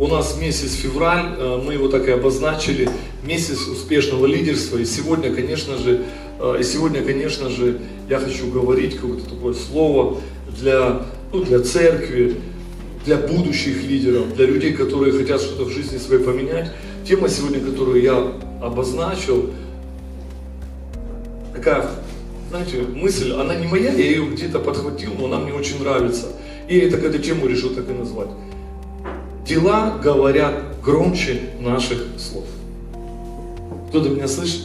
У нас месяц февраль, э, мы его так и обозначили, месяц успешного лидерства. И сегодня, конечно же, э, и сегодня, конечно же, я хочу говорить какое-то такое слово для, ну, для церкви, для будущих лидеров, для людей, которые хотят что-то в жизни своей поменять. Тема сегодня, которую я обозначил, такая, знаете, мысль, она не моя, я ее где-то подхватил, но она мне очень нравится. И я так эту тему решил так и назвать. Дела говорят громче наших слов. Кто-то меня слышит?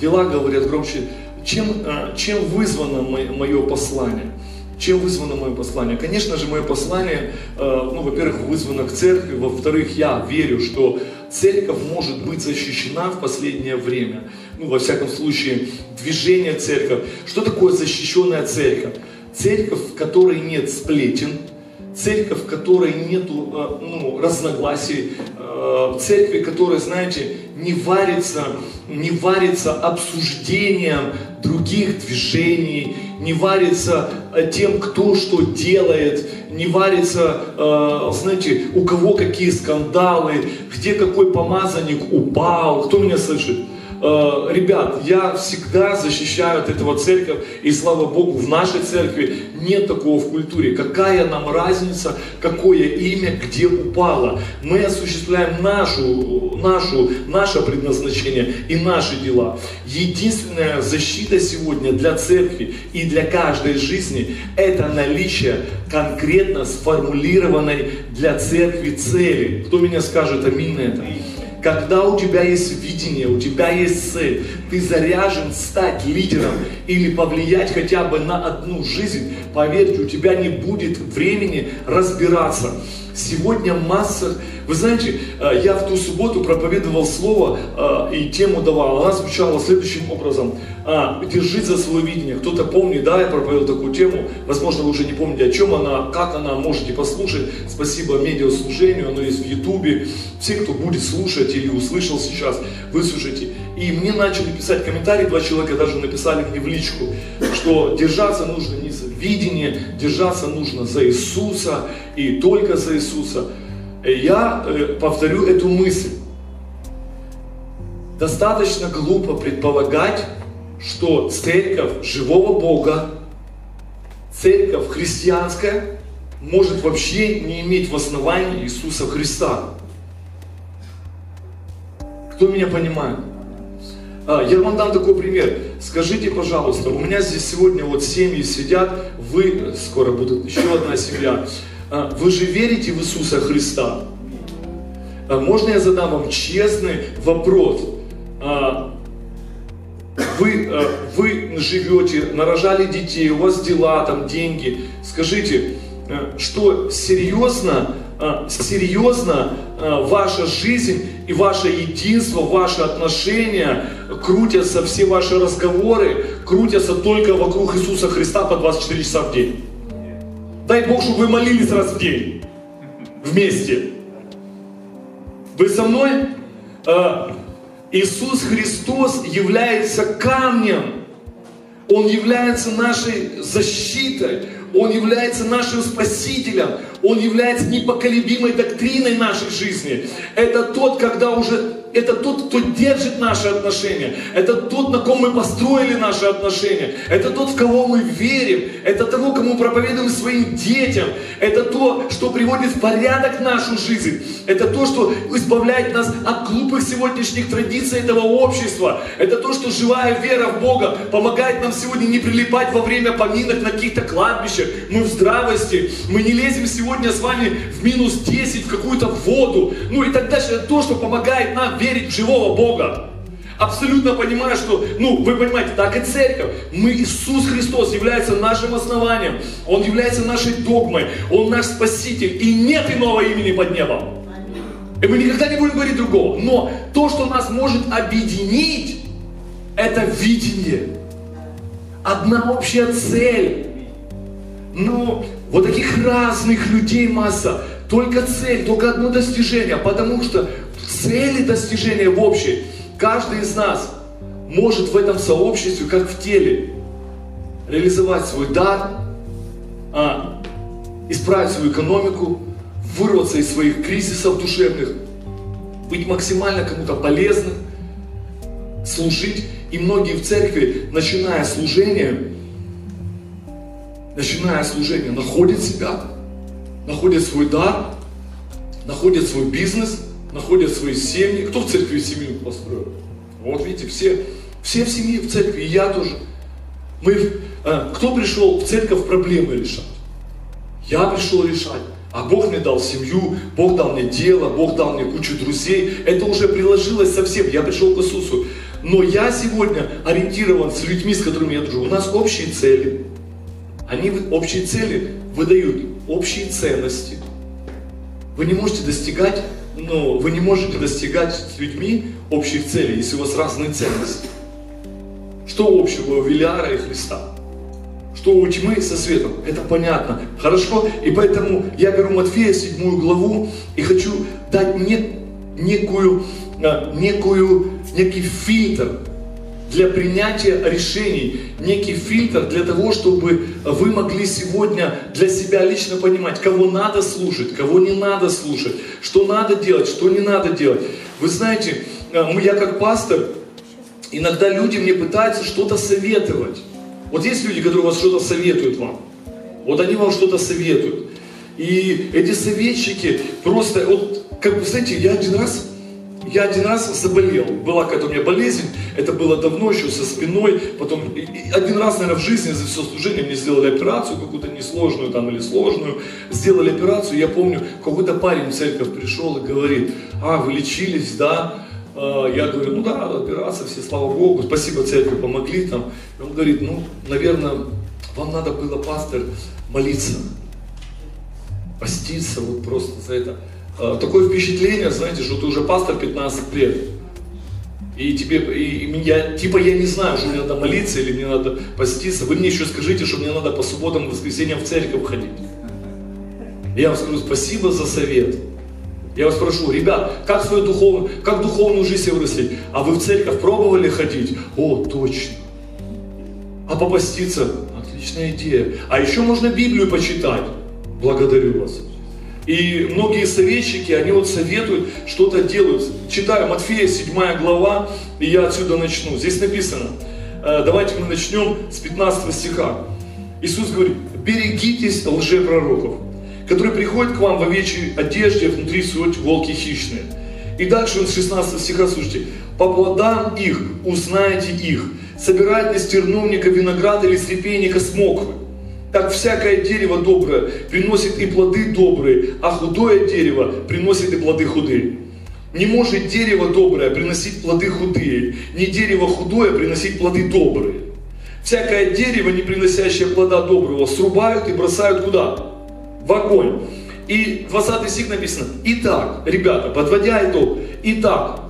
Дела говорят громче. Чем, а, чем вызвано мое послание? Чем вызвано мое послание? Конечно же, мое послание, а, ну, во-первых, вызвано к церкви, во-вторых, я верю, что церковь может быть защищена в последнее время. Ну, во всяком случае, движение церковь. Что такое защищенная церковь? Церковь, в которой нет сплетен, церковь, в которой нет э, ну, разногласий, э, церкви, которая, знаете, не варится, не варится обсуждением других движений, не варится э, тем, кто что делает, не варится, знаете, у кого какие скандалы, где какой помазанник упал, кто меня слышит? Э, ребят, я всегда защищаю от этого церковь, и слава Богу, в нашей церкви нет такого в культуре. Какая нам разница, какое имя где упало? Мы осуществляем нашу, нашу, наше предназначение и наши дела. Единственная защита сегодня для церкви и для каждой жизни – это наличие конкретно сформулированной для церкви цели. Кто меня скажет аминь на это? Когда у тебя есть видение, у тебя есть цель, ты заряжен стать лидером или повлиять хотя бы на одну жизнь, поверьте, у тебя не будет времени разбираться. Сегодня масса... Вы знаете, э, я в ту субботу проповедовал слово э, и тему давал. Она звучала следующим образом. «А, Держись за свое видение. Кто-то помнит, да, я проповедовал такую тему. Возможно, вы уже не помните, о чем она, как она, можете послушать. Спасибо медиаслужению, оно есть в Ютубе. Все, кто будет слушать или услышал сейчас, выслушайте. И мне начали писать комментарии, два человека даже написали мне в личку, что держаться нужно не за видение, держаться нужно за Иисуса и только за Иисуса. Я э, повторю эту мысль. Достаточно глупо предполагать, что церковь живого Бога, церковь христианская, может вообще не иметь в основании Иисуса Христа. Кто меня понимает? А, я вам дам такой пример. Скажите, пожалуйста, у меня здесь сегодня вот семьи сидят, вы, скоро будет еще одна семья. А, вы же верите в Иисуса Христа? А, можно я задам вам честный вопрос? Вы, вы живете, нарожали детей, у вас дела, там деньги. Скажите, что серьезно а, серьезно а, ваша жизнь и ваше единство, ваши отношения крутятся, все ваши разговоры крутятся только вокруг Иисуса Христа по 24 часа в день. Дай Бог, чтобы вы молились раз в день вместе. Вы со мной? А, Иисус Христос является камнем. Он является нашей защитой. Он является нашим спасителем. Он является непоколебимой доктриной нашей жизни. Это тот, когда уже это тот, кто держит наши отношения. Это тот, на ком мы построили наши отношения. Это тот, в кого мы верим. Это того, кому проповедуем своим детям. Это то, что приводит в порядок нашу жизнь. Это то, что избавляет нас от глупых сегодняшних традиций этого общества. Это то, что живая вера в Бога помогает нам сегодня не прилипать во время поминок на каких-то кладбищах. Мы в здравости. Мы не лезем сегодня с вами в минус 10 в какую-то воду. Ну и так дальше. Это то, что помогает нам верить в живого Бога. Абсолютно понимая, что, ну, вы понимаете, так и церковь. Мы, Иисус Христос является нашим основанием. Он является нашей догмой. Он наш Спаситель. И нет иного имени под небом. И мы никогда не будем говорить другого. Но то, что нас может объединить, это видение. Одна общая цель. Ну, вот таких разных людей масса. Только цель, только одно достижение. Потому что цели достижения в общей, каждый из нас может в этом сообществе, как в теле, реализовать свой дар, а, исправить свою экономику, вырваться из своих кризисов душевных, быть максимально кому-то полезным, служить. И многие в церкви, начиная служение, начиная служение, находят себя, находят свой дар, находят свой бизнес, находят свои семьи. Кто в церкви семью построил? Вот видите, все, все в семье в церкви, и я тоже. Мы, а, кто пришел в церковь проблемы решать? Я пришел решать. А Бог мне дал семью, Бог дал мне дело, Бог дал мне кучу друзей. Это уже приложилось совсем. Я пришел к Иисусу. Но я сегодня ориентирован с людьми, с которыми я дружу. У нас общие цели. Они общие цели выдают общие ценности. Вы не можете достигать, ну, вы не можете достигать с людьми общих целей, если у вас разные ценности. Что общего у Велиара и Христа? что у тьмы со светом. Это понятно. Хорошо? И поэтому я беру Матфея, седьмую главу, и хочу дать не, некую, а, некую, некий фильтр для принятия решений, некий фильтр для того, чтобы вы могли сегодня для себя лично понимать, кого надо слушать, кого не надо слушать, что надо делать, что не надо делать. Вы знаете, а, я как пастор, иногда люди мне пытаются что-то советовать. Вот есть люди, которые вас что-то советуют вам. Вот они вам что-то советуют. И эти советчики просто, вот, как вы знаете, я один раз, я один раз заболел. Была какая-то у меня болезнь, это было давно еще со спиной. Потом один раз, наверное, в жизни за все служение мне сделали операцию какую-то несложную там или сложную. Сделали операцию, я помню, какой-то парень в церковь пришел и говорит, а, вы лечились, да? А, я говорю, ну да, операция, все, слава Богу, спасибо церкви, помогли там. И он говорит, ну, наверное, вам надо было, пастор, молиться, поститься вот просто за это. А, такое впечатление, знаете, что ты уже пастор 15 лет. И тебе, и, и я, типа я не знаю, что мне надо молиться или мне надо поститься. Вы мне еще скажите, что мне надо по субботам и воскресеньям в церковь ходить. Я вам скажу спасибо за совет. Я вас прошу, ребят, как свою духовную, как духовную жизнь вырастить? А вы в церковь пробовали ходить? О, точно. А попаститься? Отличная идея. А еще можно Библию почитать. Благодарю вас. И многие советчики, они вот советуют, что-то делают. Читаю Матфея, 7 глава, и я отсюда начну. Здесь написано, э, давайте мы начнем с 15 стиха. Иисус говорит, берегитесь лжепророков который приходит к вам в овечьей одежде, внутри суть волки хищные. И дальше он с 16 стиха, слушайте, по плодам их узнаете их, собирает ли с терновника виноград или с репейника смоквы. Так всякое дерево доброе приносит и плоды добрые, а худое дерево приносит и плоды худые. Не может дерево доброе приносить плоды худые, не дерево худое приносить плоды добрые. Всякое дерево, не приносящее плода доброго, срубают и бросают куда? в огонь. И 20 стих написано, итак, ребята, подводя итог, итак,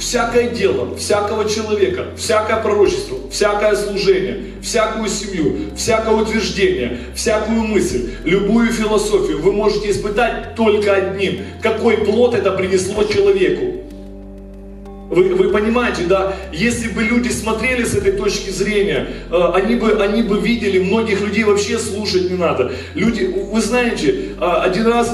всякое дело, всякого человека, всякое пророчество, всякое служение, всякую семью, всякое утверждение, всякую мысль, любую философию вы можете испытать только одним, какой плод это принесло человеку. Вы, вы понимаете, да, если бы люди смотрели с этой точки зрения, э, они, бы, они бы видели, многих людей вообще слушать не надо. Люди, вы знаете, э, один раз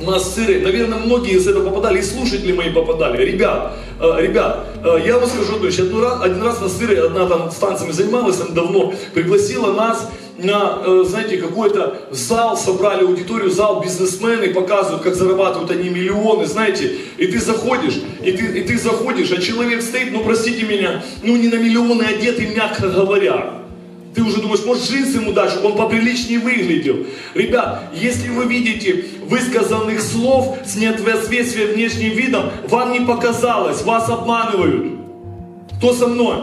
у наверное, многие из этого попадали, и слушатели мои попадали. Ребят, э, ребят, э, я вам скажу одну вещь. Один раз, один на сыры, одна там станциями занималась, там давно, пригласила нас на, э, знаете, какой-то зал, собрали аудиторию, зал бизнесмены, показывают, как зарабатывают они миллионы, знаете, и ты заходишь, и ты, и ты заходишь, а человек стоит, ну простите меня, ну не на миллионы одетый, мягко говоря. Ты уже думаешь, может джинсы ему чтобы он поприличнее выглядел. Ребят, если вы видите высказанных слов с неответствием внешним видом, вам не показалось, вас обманывают. Кто со мной?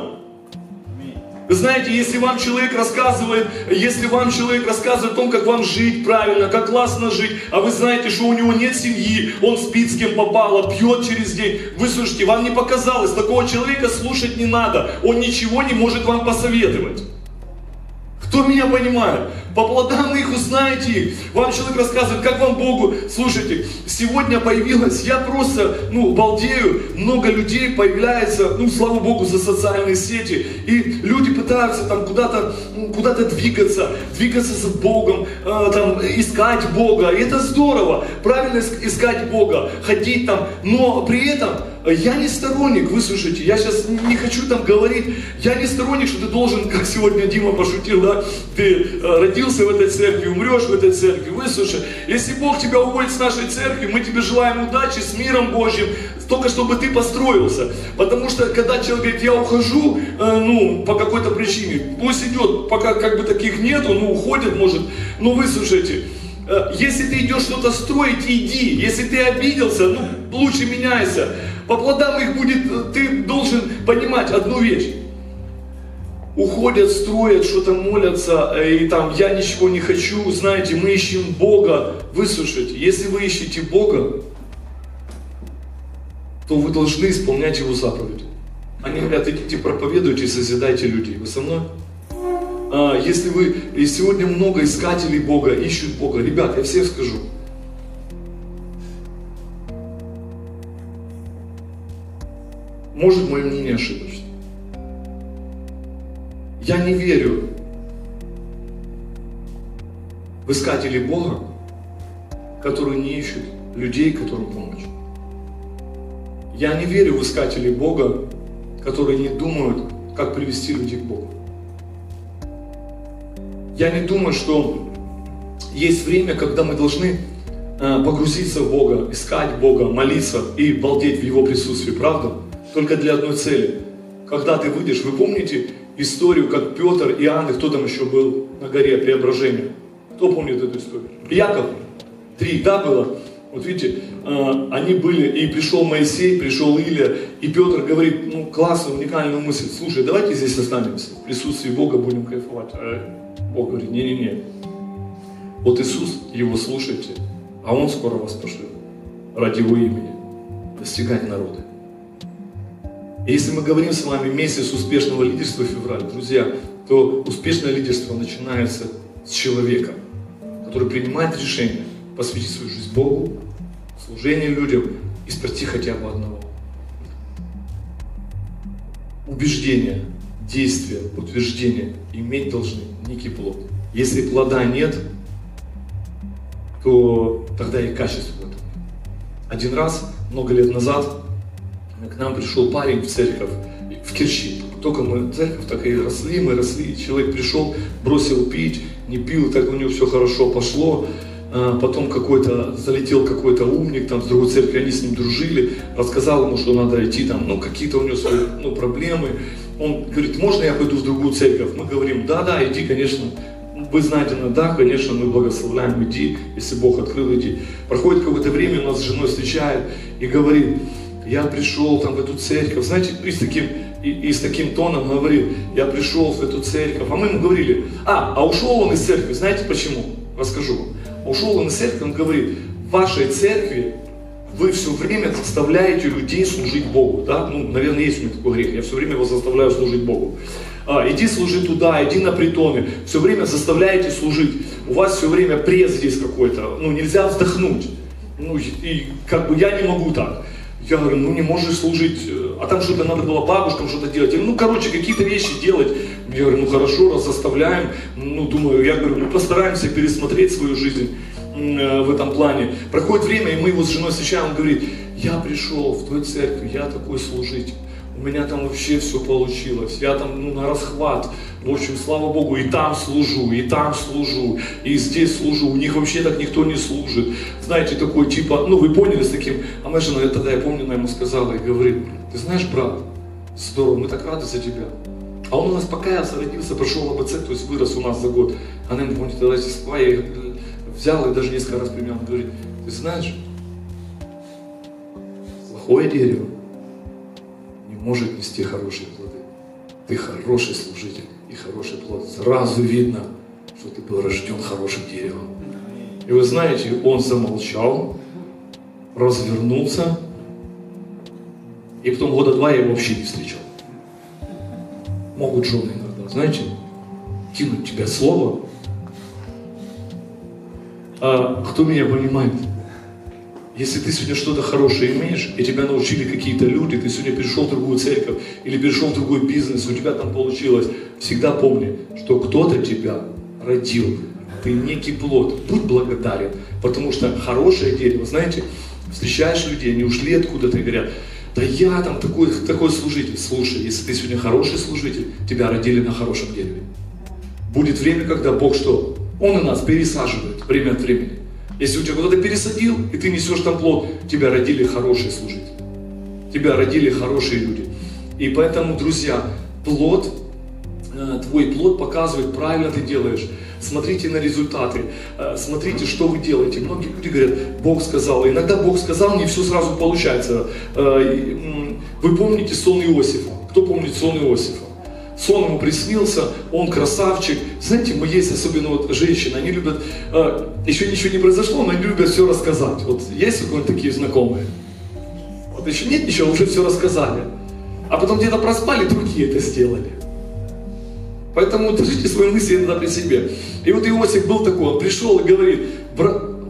Знаете, если вам человек рассказывает, если вам человек рассказывает о том, как вам жить правильно, как классно жить, а вы знаете, что у него нет семьи, он спит с кем попало, пьет через день, вы слушайте, вам не показалось, такого человека слушать не надо, он ничего не может вам посоветовать. Кто меня понимает? По плодам их узнаете их. Вам человек рассказывает, как вам Богу. Слушайте, сегодня появилась, я просто, ну, балдею, много людей появляется, ну, слава Богу, за социальные сети. И люди пытаются там куда-то, ну, куда-то двигаться, двигаться за Богом, э, там, искать Бога. И это здорово, правильно искать Бога, ходить там. Но при этом я не сторонник, выслушайте, я сейчас не хочу там говорить, я не сторонник, что ты должен, как сегодня Дима пошутил, да, ты э, родился в этой церкви, умрешь в этой церкви, выслушай. Если Бог тебя уводит с нашей церкви, мы тебе желаем удачи, с миром Божьим, только чтобы ты построился. Потому что, когда человек говорит, я ухожу, э, ну, по какой-то причине, пусть идет, пока как бы таких нету, ну, уходит, может, ну, выслушайте, э, если ты идешь что-то строить, иди. Если ты обиделся, ну, лучше меняйся. По плодам их будет, э, ты должен понимать одну вещь. Уходят, строят, что-то молятся, э, и там я ничего не хочу, знаете, мы ищем Бога. Выслушайте, если вы ищете Бога, то вы должны исполнять Его заповеди. Они говорят, идите проповедуйте, созидайте людей. Вы со мной? А, если вы, и сегодня много искателей Бога, ищут Бога. Ребят, я всем скажу, Может, мое мнение ошибочно. Я не верю в искателей Бога, которые не ищут людей, которым помочь. Я не верю в искателей Бога, которые не думают, как привести людей к Богу. Я не думаю, что есть время, когда мы должны э, погрузиться в Бога, искать Бога, молиться и балдеть в Его присутствии, правда? Только для одной цели. Когда ты выйдешь, вы помните историю, как Петр, Иоанн, и кто там еще был на горе преображения? Кто помнит эту историю? Яков. Три, да, было? Вот видите, а, они были, и пришел Моисей, пришел Илья, и Петр говорит, ну, классную, уникальную мысль, слушай, давайте здесь останемся, в присутствии Бога будем кайфовать. А Бог говорит, не-не-не, вот Иисус, его слушайте, а Он скоро вас пошлет ради Его имени достигать народа. Если мы говорим с вами месяц успешного лидерства февраль, друзья, то успешное лидерство начинается с человека, который принимает решение посвятить свою жизнь Богу, служению людям и спасти хотя бы одного. Убеждение, действие, утверждение иметь должны некий плод. Если плода нет, то тогда и качество в этом. Один раз, много лет назад, к нам пришел парень в церковь, в Керчи. Только мы церковь так и росли, мы росли. Человек пришел, бросил пить, не пил, так у него все хорошо пошло. А потом какой-то, залетел какой-то умник там с другой церкви, они с ним дружили, рассказал ему, что надо идти там, ну какие-то у него свои ну, проблемы. Он говорит, можно я пойду в другую церковь? Мы говорим, да, да, иди, конечно. Вы знаете, ну да, конечно, мы благословляем, иди, если Бог открыл, иди. Проходит какое-то время, у нас с женой встречает и говорит, я пришел там в эту церковь, знаете, и с таким, и, и с таким тоном говорил, я пришел в эту церковь, а мы ему говорили, а, а ушел он из церкви, знаете почему? Расскажу вам. Ушел он из церкви, он говорит, в вашей церкви вы все время заставляете людей служить Богу, да? Ну, наверное, есть у меня такой грех, я все время его заставляю служить Богу. А, иди служи туда, иди на притоны, все время заставляете служить. У вас все время пресс здесь какой-то, ну, нельзя вздохнуть. Ну, и как бы я не могу так. Я говорю, ну не можешь служить, а там что-то надо было бабушкам что-то делать. Я, ну, короче, какие-то вещи делать. Я говорю, ну хорошо, раз заставляем. Ну, думаю, я говорю, ну постараемся пересмотреть свою жизнь э, в этом плане. Проходит время, и мы его с женой встречаем, он говорит, я пришел в той церкви, я такой служитель у меня там вообще все получилось, я там ну, на расхват, в общем, слава Богу, и там служу, и там служу, и здесь служу, у них вообще так никто не служит. Знаете, такой типа, ну вы поняли с таким, а моя жена, тогда я помню, она ему сказала и говорит, ты знаешь, брат, здорово, мы так рады за тебя. А он у нас покаялся, родился, прошел АБЦ, то есть вырос у нас за год. Она ему, помните, тогда я их взял и даже несколько раз примерно говорит, ты знаешь, плохое дерево может нести хорошие плоды. Ты хороший служитель и хороший плод. Сразу видно, что ты был рожден хорошим деревом. И вы знаете, он замолчал, развернулся, и потом года два я его вообще не встречал. Могут жены иногда, знаете, кинуть тебе слово, А, кто меня понимает? Если ты сегодня что-то хорошее имеешь, и тебя научили какие-то люди, ты сегодня перешел в другую церковь или перешел в другой бизнес, у тебя там получилось, всегда помни, что кто-то тебя родил. Ты некий плод. Будь благодарен. Потому что хорошее дерево, знаете, встречаешь людей, они ушли откуда-то и говорят, да я там такой, такой служитель. Слушай, если ты сегодня хороший служитель, тебя родили на хорошем дереве. Будет время, когда Бог что? Он и нас пересаживает время от времени. Если у тебя кто-то пересадил, и ты несешь там плод, тебя родили хорошие служители. Тебя родили хорошие люди. И поэтому, друзья, плод, э, твой плод показывает, правильно ты делаешь. Смотрите на результаты, э, смотрите, что вы делаете. Многие люди говорят, Бог сказал. Иногда Бог сказал, не все сразу получается. Э, вы помните сон Иосифа? Кто помнит сон Иосифа? Сон ему приснился, он красавчик. Знаете, мы есть особенно вот женщины, они любят, э, еще ничего не произошло, но они любят все рассказать. Вот есть у кого-нибудь такие знакомые? Вот еще нет ничего, уже все рассказали. А потом где-то проспали, другие это сделали. Поэтому держите свои мысли иногда при себе. И вот Иосиф был такой, он пришел и говорит,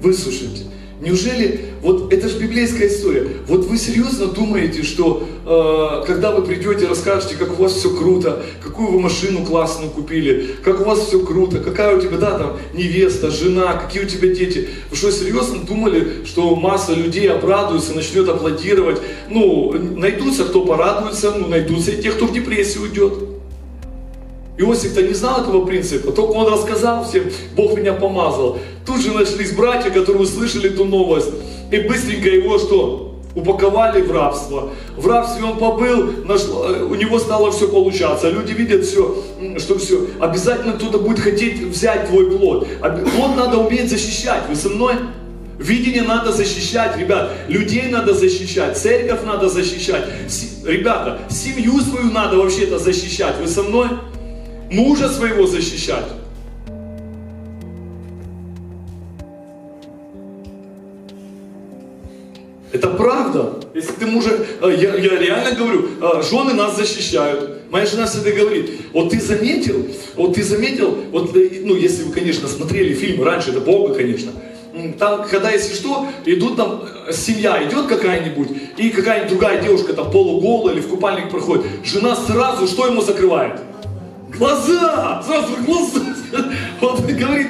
выслушайте, Неужели, вот это же библейская история, вот вы серьезно думаете, что когда вы придете, расскажете, как у вас все круто, какую вы машину классную купили, как у вас все круто, какая у тебя, да, там, невеста, жена, какие у тебя дети. Вы что, серьезно думали, что масса людей обрадуется, начнет аплодировать? Ну, найдутся, кто порадуется, ну, найдутся и те, кто в депрессию уйдет. Иосиф-то не знал этого принципа, только он рассказал всем, Бог меня помазал. Тут же нашлись братья, которые услышали эту новость, и быстренько его что? Упаковали в рабство. В рабстве он побыл, нашло, у него стало все получаться. Люди видят все, что все. Обязательно кто-то будет хотеть взять твой плод. Плод надо уметь защищать. Вы со мной? Видение надо защищать, ребят. Людей надо защищать, церковь надо защищать. Ребята, семью свою надо вообще-то защищать. Вы со мной? мужа своего защищать. Это правда. Если ты мужа, э, я, я реально говорю, э, жены нас защищают. Моя жена всегда говорит, вот ты заметил, вот ты заметил, вот, э, ну, если вы, конечно, смотрели фильмы раньше, это Бога, конечно, там, когда, если что, идут там, семья идет какая-нибудь, и какая-нибудь другая девушка там полуголая или в купальник проходит, жена сразу что ему закрывает? Глаза! Сразу глаза! Он говорит,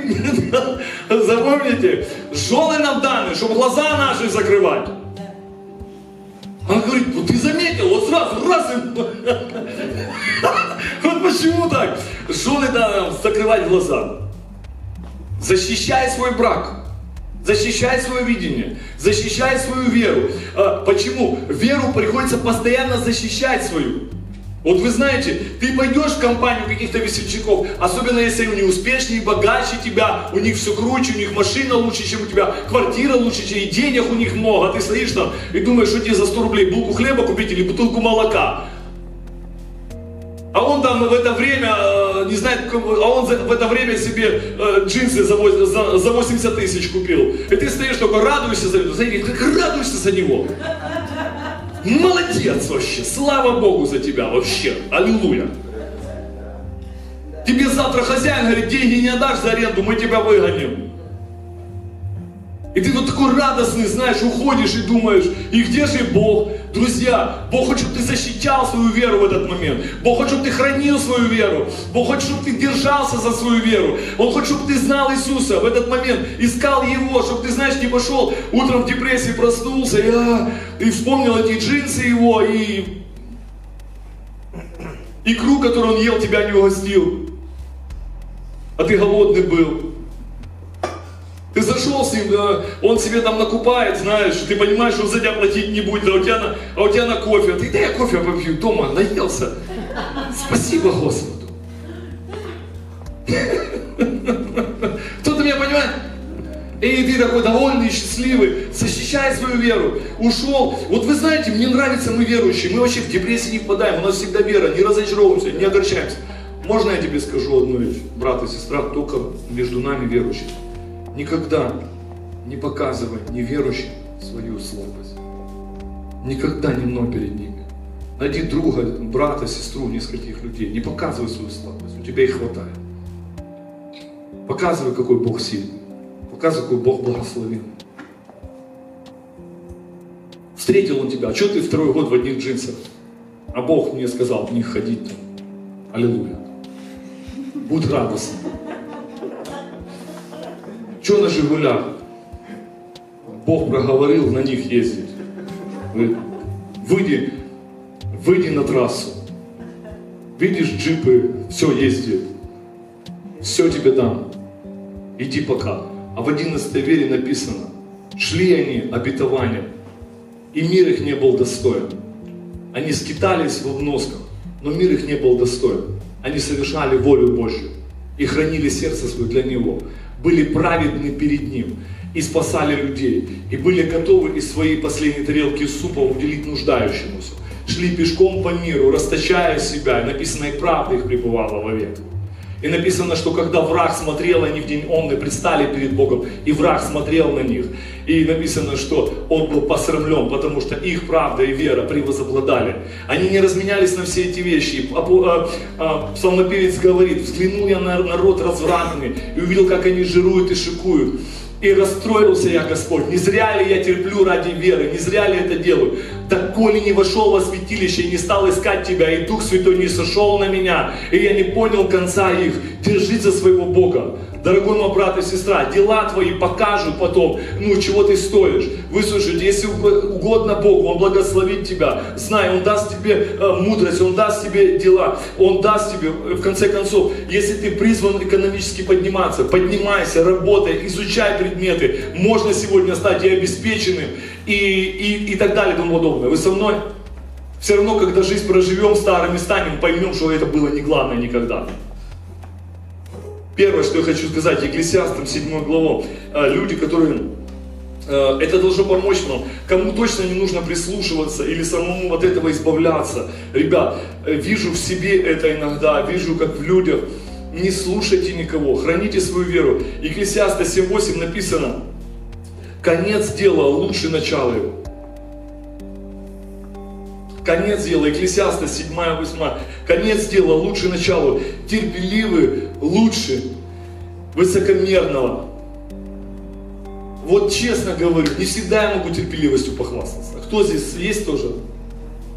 запомните, жены нам даны, чтобы глаза наши закрывать. Он говорит, вот ты заметил, вот сразу, раз и... Вот почему так? Жены даны закрывать глаза. Защищай свой брак. Защищай свое видение, защищай свою веру. А, почему? Веру приходится постоянно защищать свою. Вот вы знаете, ты пойдешь в компанию каких-то весельчаков, особенно если они успешнее, богаче тебя, у них все круче, у них машина лучше, чем у тебя, квартира лучше, чем и денег у них много, а ты стоишь там и думаешь, что тебе за 100 рублей булку хлеба купить или бутылку молока. А он там в это время, э, не знает, а он в это время себе э, джинсы за 80 тысяч купил. И ты стоишь только радуешься за него. Знаете, как радуешься за него. Молодец вообще, слава Богу за тебя вообще, аллилуйя. Тебе завтра хозяин говорит, деньги не отдашь за аренду, мы тебя выгоним. И ты вот такой радостный, знаешь, уходишь и думаешь, и где же Бог? Друзья, Бог хочет, чтобы ты защищал свою веру в этот момент. Бог хочет, чтобы ты хранил свою веру. Бог хочет, чтобы ты держался за свою веру. Он хочет, чтобы ты знал Иисуса в этот момент, искал Его, чтобы ты, знаешь, не пошел утром в депрессии, проснулся и, а, и вспомнил эти джинсы Его и икру, которую Он ел, тебя не угостил. А ты голодный был. Ты зашел с ним, он себе там накупает, знаешь, ты понимаешь, что он за тебя платить не будет, а у тебя на, а у тебя на кофе. Ты, да я кофе попью дома, наелся. Спасибо Господу. Кто-то меня понимает? И ты такой довольный, счастливый, защищай свою веру. Ушел. Вот вы знаете, мне нравится, мы верующие. Мы вообще в депрессии не впадаем. У нас всегда вера, не разочаровываемся, не огорчаемся. Можно я тебе скажу одну вещь, брат и сестра, только между нами верующие. Никогда не показывай неверующим свою слабость. Никогда не мной перед ними. Найди друга, брата, сестру, нескольких людей. Не показывай свою слабость. У тебя их хватает. Показывай, какой Бог сильный. Показывай, какой Бог благословил. Встретил он тебя. А что ты второй год в одних джинсах? А Бог мне сказал в них ходить. Аллилуйя. Будь радостным. Что на Жигулях? Бог проговорил на них ездить. Выйди, выйди на трассу. Видишь джипы, все ездит. Все тебе дам. Иди пока. А в 11 вере написано, шли они обетованием, и мир их не был достоин. Они скитались в обносках, но мир их не был достоин. Они совершали волю Божью и хранили сердце свое для Него. Были праведны перед Ним и спасали людей. И были готовы из своей последней тарелки супа уделить нуждающемуся. Шли пешком по миру, расточая себя, и правда их пребывала вовек. И написано, что когда враг смотрел, они в день онны предстали перед Богом, и враг смотрел на них. И написано, что он был посрамлен, потому что их правда и вера превозобладали. Они не разменялись на все эти вещи. А, а, псалмопевец говорит, взглянул я на народ развратный и увидел, как они жируют и шикуют. И расстроился я, Господь, не зря ли я терплю ради веры, не зря ли это делаю. Так коли не вошел во святилище и не стал искать Тебя, и Дух Святой не сошел на меня, и я не понял конца их, держись за своего Бога. Дорогой мой брат и сестра, дела твои покажут потом, ну, чего ты стоишь. Выслушайте, если угодно Богу, Он благословит тебя. Знай, Он даст тебе э, мудрость, Он даст тебе дела, Он даст тебе, э, в конце концов, если ты призван экономически подниматься, поднимайся, работай, изучай предметы. Можно сегодня стать и обеспеченным, и, и, и так далее и тому подобное. Вы со мной? Все равно, когда жизнь проживем, старыми станем, поймем, что это было не главное никогда. Первое, что я хочу сказать, Екклесиастам 7 главу, э, люди, которые э, это должно помочь нам. Кому точно не нужно прислушиваться или самому от этого избавляться. Ребят, э, вижу в себе это иногда, вижу как в людях. Не слушайте никого, храните свою веру. Екклесиаста 7.8 написано, конец дела лучше начала его. Конец дела, Экклесиаста 7, 8. Конец дела лучше началу. Терпеливый лучше высокомерного. Вот честно говорю, не всегда я могу терпеливостью похвастаться. Кто здесь есть тоже?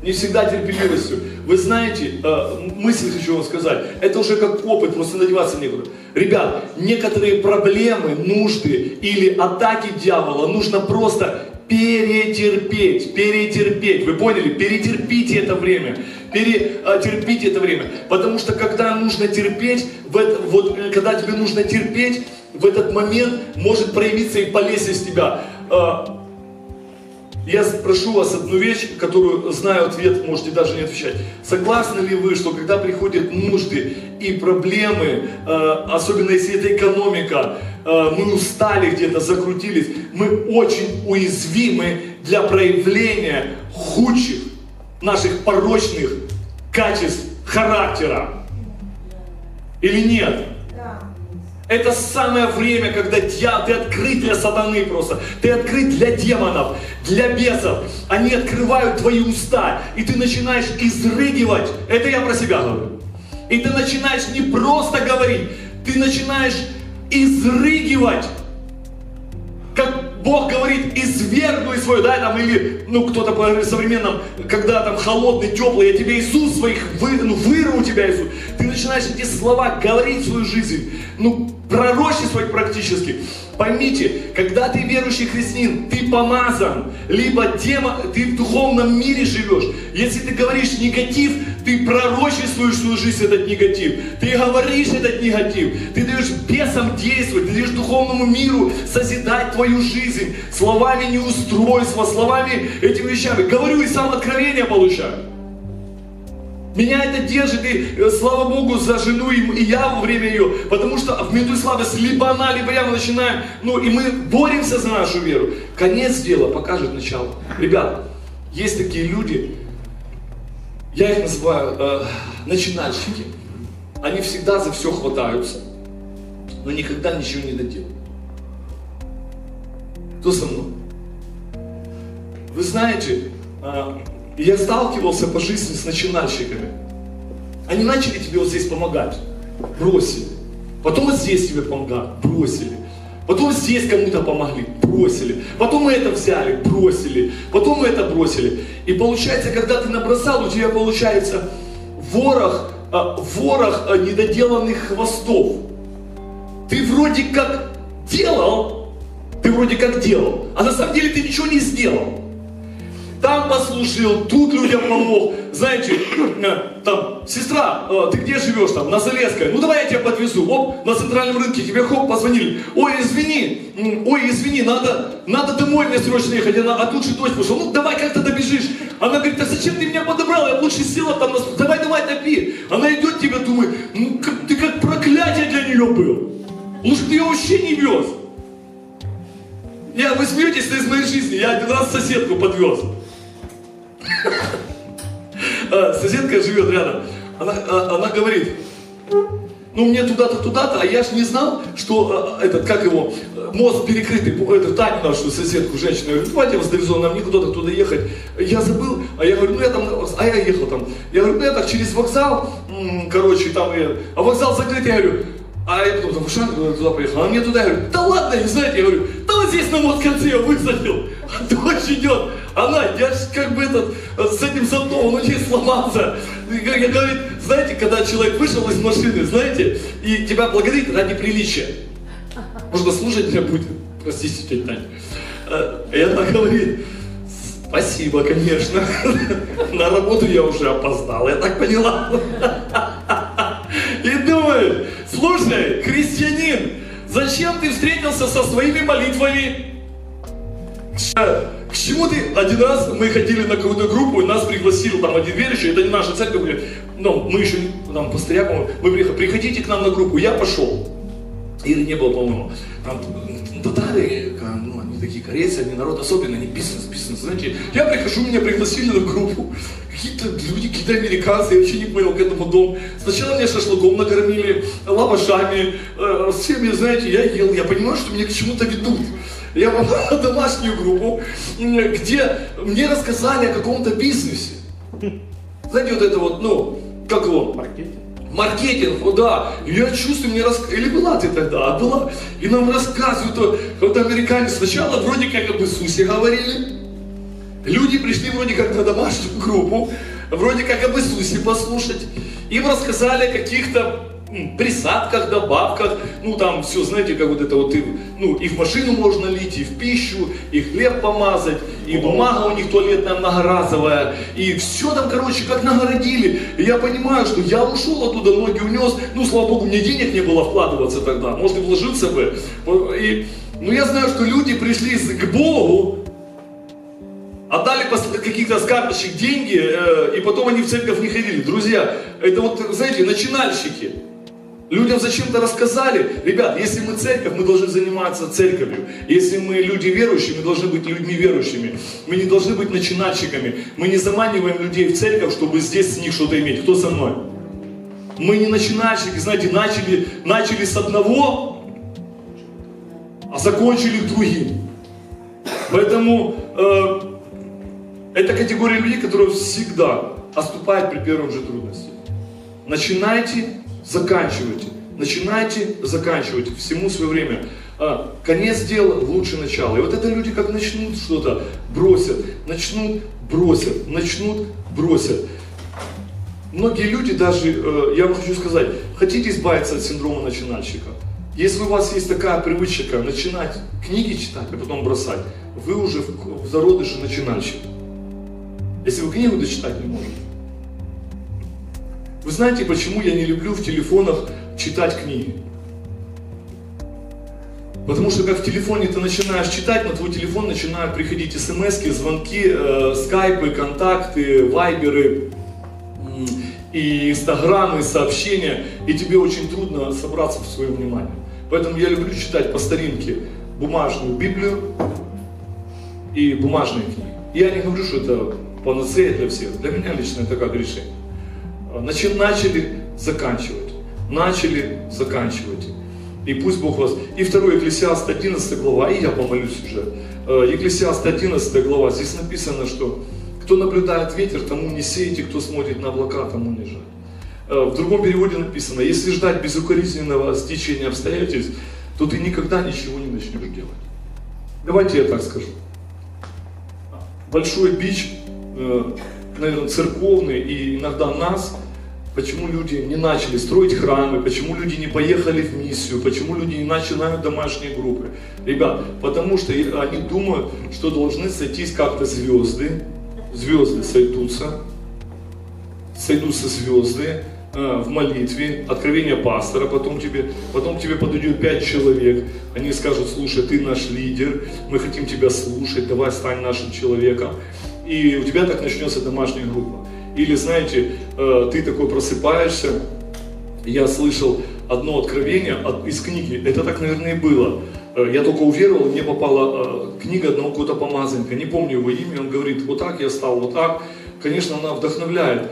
Не всегда терпеливостью. Вы знаете, э, мысль хочу вам сказать, это уже как опыт, просто надеваться некуда. Ребят, некоторые проблемы, нужды или атаки дьявола нужно просто перетерпеть, перетерпеть. Вы поняли? Перетерпите это время. Перетерпите это время. Потому что когда нужно терпеть, в это, вот, когда тебе нужно терпеть, в этот момент может проявиться и полезть из тебя. Я спрошу вас одну вещь, которую знаю ответ, можете даже не отвечать. Согласны ли вы, что когда приходят нужды и проблемы, а, особенно если это экономика, Э, мы устали где-то, закрутились, мы очень уязвимы для проявления худших наших порочных качеств характера. Или нет? Это самое время, когда дьявол, ты открыт для сатаны просто, ты открыт для демонов, для бесов. Они открывают твои уста, и ты начинаешь изрыгивать. Это я про себя говорю. И ты начинаешь не просто говорить, ты начинаешь изрыгивать. Как Бог говорит, извергну из свой, да, там, или, ну, кто-то по современном, когда там холодный, теплый, я тебе Иисус своих, вы, ну, вырву у тебя Иисус. Ты начинаешь эти слова говорить в свою жизнь, ну, пророчествовать практически. Поймите, когда ты верующий христианин, ты помазан, либо тема, ты в духовном мире живешь. Если ты говоришь негатив, ты пророчествуешь свою жизнь этот негатив. Ты говоришь этот негатив. Ты даешь бесам действовать, ты даешь духовному миру созидать твою жизнь. Словами неустройства, словами этими вещами. Говорю и сам откровение получаю. Меня это держит, и э, слава Богу за жену, и, я во время ее, потому что в минуту слабости либо она, либо я, мы начинаем, ну и мы боремся за нашу веру. Конец дела покажет начало. Ребят, есть такие люди, я их называю э, начинальщики. Они всегда за все хватаются, но никогда ничего не доделают. Кто со мной? Вы знаете, э, и я сталкивался по жизни с начинальщиками. Они начали тебе вот здесь помогать, бросили. Потом вот здесь тебе помогать, бросили. Потом здесь кому-то помогли, бросили. Потом мы это взяли, бросили. Потом мы это бросили. И получается, когда ты набросал, у тебя получается ворох, э, ворох э, недоделанных хвостов. Ты вроде как делал, ты вроде как делал, а на самом деле ты ничего не сделал там послужил, тут людям помог. Знаете, э, там, сестра, э, ты где живешь там, на Залесской? Ну давай я тебя подвезу. Оп, на центральном рынке тебе хоп, позвонили. Ой, извини, ой, извини, надо, надо домой мне срочно ехать, а, а тут же дождь пошел. Ну давай как-то добежишь. Она говорит, а зачем ты меня подобрал? Я лучше села там, на... давай, давай, топи. Она идет тебе, думает, ну как, ты как проклятие для нее был. Лучше ты ее вообще не вез. Я, вы смеетесь, из моей жизни. Я один раз соседку подвез. А, соседка живет рядом. Она, а, она говорит, ну мне туда-то, туда-то, а я ж не знал, что а, этот, как его, мост перекрытый, это Таню нашу соседку, женщину, я говорю, давайте я вас довезу, нам не куда-то туда ехать. Я забыл, а я говорю, ну я там, а я ехал там. Я говорю, ну я так через вокзал, короче, там, а вокзал закрыт, я говорю, а я потом, что туда поехал? А мне туда, я говорю, да ладно, не знаете, я говорю, да вот здесь на мост конце я высадил, а дождь идет. Она, я же как бы этот, с этим зонтом, он очень сломался. Я говорю, знаете, когда человек вышел из машины, знаете, и тебя благодарит ради приличия. Можно слушать меня будет, простите, тетя Таня. А, и она говорит, спасибо, конечно, на работу я уже опоздал, я так поняла. Слушай, христианин, зачем ты встретился со своими молитвами? К чему ты? Один раз мы ходили на какую-то группу, и нас пригласил там один верующий, это не наша церковь, говорит, ну, мы еще, там, пастыря, мы приехали, приходите к нам на группу, я пошел. Или не было, по-моему. Там татары, такие корейцы, они народ особенный, они бизнес, бизнес, знаете. Я прихожу, меня пригласили на группу какие-то люди, какие-то американцы, я вообще не понял к этому дому. Сначала меня шашлыком накормили, лавашами, э, всеми, знаете, я ел, я понимаю, что меня к чему-то ведут. Я попал в домашнюю группу, где мне рассказали о каком-то бизнесе. Знаете, вот это вот, ну, как его? Маркетинг. Маркетинг, вот да. И я чувствую, мне рас... Или была ты тогда, а была. И нам рассказывают, вот американец сначала вроде как об Иисусе говорили, Люди пришли вроде как на домашнюю группу, вроде как об Иисусе послушать. Им рассказали о каких-то присадках, добавках, ну там все, знаете, как вот это вот, и, ну и в машину можно лить, и в пищу, и хлеб помазать, и бумага у них туалетная многоразовая, и все там, короче, как нагородили. И я понимаю, что я ушел оттуда, ноги унес, ну, слава Богу, мне денег не было вкладываться тогда, может и вложился бы. И, ну, я знаю, что люди пришли к Богу, отдали каких-то с карточек деньги, э, и потом они в церковь не ходили. Друзья, это вот, знаете, начинальщики. Людям зачем-то рассказали, ребят, если мы церковь, мы должны заниматься церковью. Если мы люди верующие, мы должны быть людьми верующими. Мы не должны быть начинальщиками. Мы не заманиваем людей в церковь, чтобы здесь с них что-то иметь. Кто со мной? Мы не начинальщики, знаете, начали, начали с одного, а закончили другим. Поэтому э, это категория людей, которые всегда оступают при первом же трудности. Начинайте, заканчивайте. Начинайте, заканчивайте. Всему свое время. А, конец дела лучше начала. И вот это люди как начнут что-то, бросят, начнут, бросят, начнут, бросят. Многие люди даже, э, я вам хочу сказать, хотите избавиться от синдрома начинальщика. Если у вас есть такая привычка начинать книги читать, а потом бросать, вы уже в зародыше начинальщик если вы книгу дочитать не можете. Вы знаете, почему я не люблю в телефонах читать книги? Потому что как в телефоне ты начинаешь читать, на твой телефон начинают приходить смс, звонки, э, скайпы, контакты, вайберы, и инстаграмы, сообщения, и тебе очень трудно собраться в свое внимание. Поэтому я люблю читать по старинке бумажную Библию и бумажные книги. Я не говорю, что это панацея для всех. Для меня лично это как решение. Начали, начали заканчивать. Начали заканчивать. И пусть Бог вас... И второй Екклесиаст 11 глава, и я помолюсь уже. Э, Екклесиаст 11 глава, здесь написано, что кто наблюдает ветер, тому не сеете, кто смотрит на облака, тому не жаль. Э, в другом переводе написано, если ждать безукоризненного стечения обстоятельств, то ты никогда ничего не начнешь делать. Давайте я так скажу. Большой бич, э, наверное, церковный и иногда нас, почему люди не начали строить храмы, почему люди не поехали в миссию, почему люди не начинают домашние группы. Ребят, потому что они думают, что должны сойтись как-то звезды, звезды сойдутся, сойдутся звезды, э, в молитве, откровение пастора, потом тебе, потом тебе подойдет пять человек, они скажут, слушай, ты наш лидер, мы хотим тебя слушать, давай стань нашим человеком. И у тебя так начнется домашняя группа. Или, знаете, э, ты такой просыпаешься, я слышал одно откровение из книги, это так, наверное, и было. Э, я только уверовал, мне попала книга одного какого-то помазанника, не помню его имя, он говорит, вот так я стал, вот так. Конечно, она вдохновляет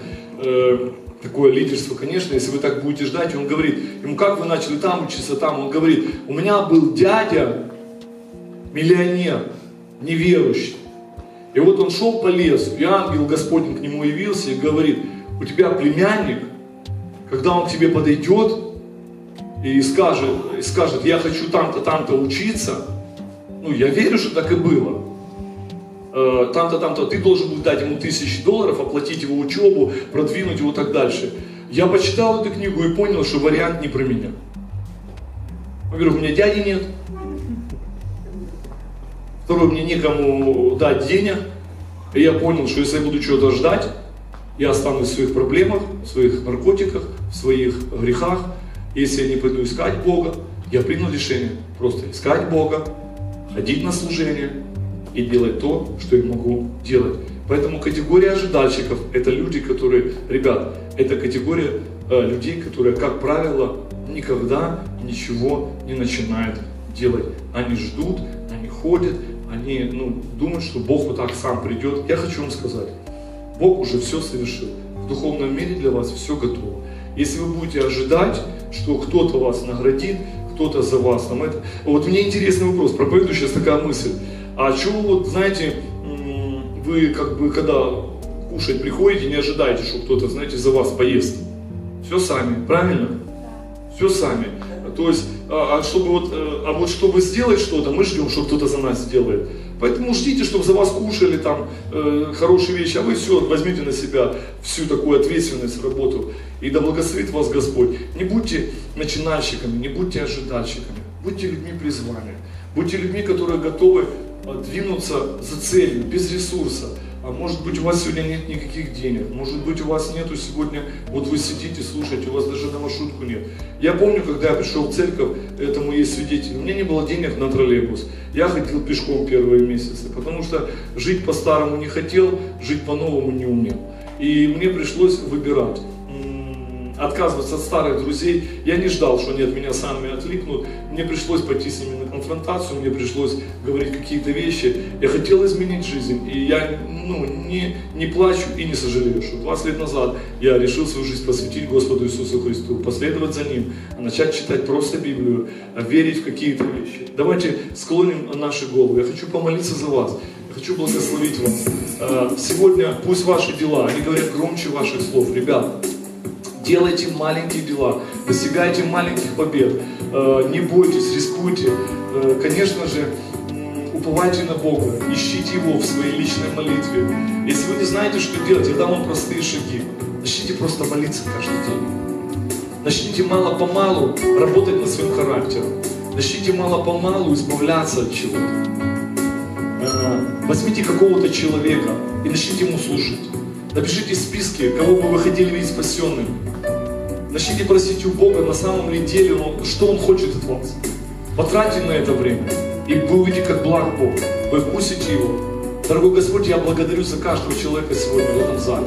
такое лидерство, конечно, если вы так будете ждать, он говорит, ему как вы начали там учиться, там, он говорит, у меня был дядя, миллионер, неверующий. И вот он шел по лесу, и ангел Господень к нему явился и говорит, у тебя племянник, когда он к тебе подойдет и скажет, и скажет я хочу там-то, там-то учиться, ну, я верю, что так и было. Э, там-то, там-то, ты должен был дать ему тысячи долларов, оплатить его учебу, продвинуть его так дальше. Я почитал эту книгу и понял, что вариант не про меня. Во-первых, у меня дяди нет. Второе, мне некому дать денег. И я понял, что если я буду чего-то ждать, я останусь в своих проблемах, в своих наркотиках, в своих грехах. Если я не пойду искать Бога, я принял решение просто искать Бога, ходить на служение, и делать то, что я могу делать. Поэтому категория ожидальщиков – это люди, которые, ребят, это категория э, людей, которые, как правило, никогда ничего не начинают делать. Они ждут, они ходят, они ну, думают, что Бог вот так сам придет. Я хочу вам сказать, Бог уже все совершил. В духовном мире для вас все готово. Если вы будете ожидать, что кто-то вас наградит, кто-то за вас там это. Вот мне интересный вопрос, проповедую сейчас такая мысль. А чего вот, знаете, вы как бы, когда кушать приходите, не ожидаете, что кто-то, знаете, за вас поест. Все сами, правильно? Все сами. То есть, а, а, чтобы вот, э, а вот чтобы сделать что-то, мы ждем, что кто-то за нас сделает. Поэтому ждите, чтобы за вас кушали там э, хорошие вещи, а вы все возьмите на себя всю такую ответственность, работу. И да благословит вас Господь. Не будьте начинальщиками, не будьте ожидальщиками, будьте людьми призвания. Будьте людьми, которые готовы двинуться за целью, без ресурса. А может быть у вас сегодня нет никаких денег, может быть у вас нету сегодня, вот вы сидите, слушаете, у вас даже на маршрутку нет. Я помню, когда я пришел в церковь, этому есть свидетель, у меня не было денег на троллейбус. Я ходил пешком первые месяцы, потому что жить по-старому не хотел, жить по-новому не умел. И мне пришлось выбирать отказываться от старых друзей. Я не ждал, что они от меня сами отлипнут. Мне пришлось пойти с ними на конфронтацию, мне пришлось говорить какие-то вещи. Я хотел изменить жизнь, и я ну, не, не плачу и не сожалею, что 20 лет назад я решил свою жизнь посвятить Господу Иисусу Христу, последовать за Ним, начать читать просто Библию, верить в какие-то вещи. Давайте склоним наши головы. Я хочу помолиться за вас. Я хочу благословить вас. Э, сегодня пусть ваши дела, они говорят громче ваших слов. Ребята, делайте маленькие дела, достигайте маленьких побед, э, не бойтесь, рискуйте. Э, конечно же, уповайте на Бога, ищите Его в своей личной молитве. Если вы не знаете, что делать, я дам вам простые шаги. Начните просто молиться каждый день. Начните мало-помалу работать над своим характером. Начните мало-помалу избавляться от чего-то. Э, возьмите какого-то человека и начните ему служить. Напишите списки, кого бы вы хотели видеть спасенным. Начните просить у Бога на самом ли деле, ну, что Он хочет от вас. Потратьте на это время, и вы увидите, как благ Бог. Вы вкусите Его. Дорогой Господь, я благодарю за каждого человека сегодня в этом зале.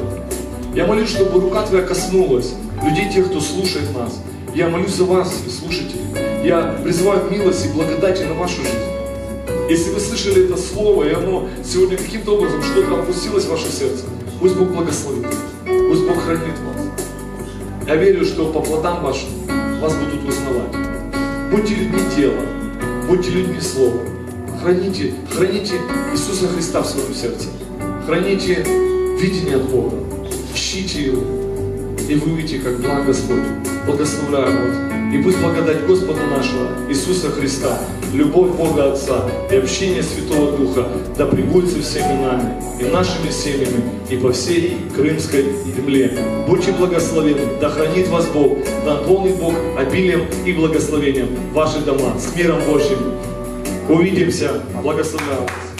Я молюсь, чтобы рука Твоя коснулась людей, тех, кто слушает нас. Я молюсь за вас, слушатели. Я призываю милость и благодати на вашу жизнь. Если вы слышали это слово, и оно сегодня каким-то образом что-то опустилось в ваше сердце, пусть Бог благословит. Пусть Бог хранит вас. Я верю, что по плодам вашим вас будут узнавать. Будьте людьми дела, будьте людьми слова. Храните, храните Иисуса Христа в своем сердце. Храните видение от Бога. Ищите Его. и вы увидите, как благ Господь. Благословляю вас. И пусть благодать Господа нашего Иисуса Христа, любовь Бога Отца и общение Святого Духа да пребудет со всеми нами и нашими семьями и по всей Крымской земле. Будьте благословенны, да хранит вас Бог, да наполнит Бог обилием и благословением ваши дома с миром Божьим. Увидимся. Благословляю вас.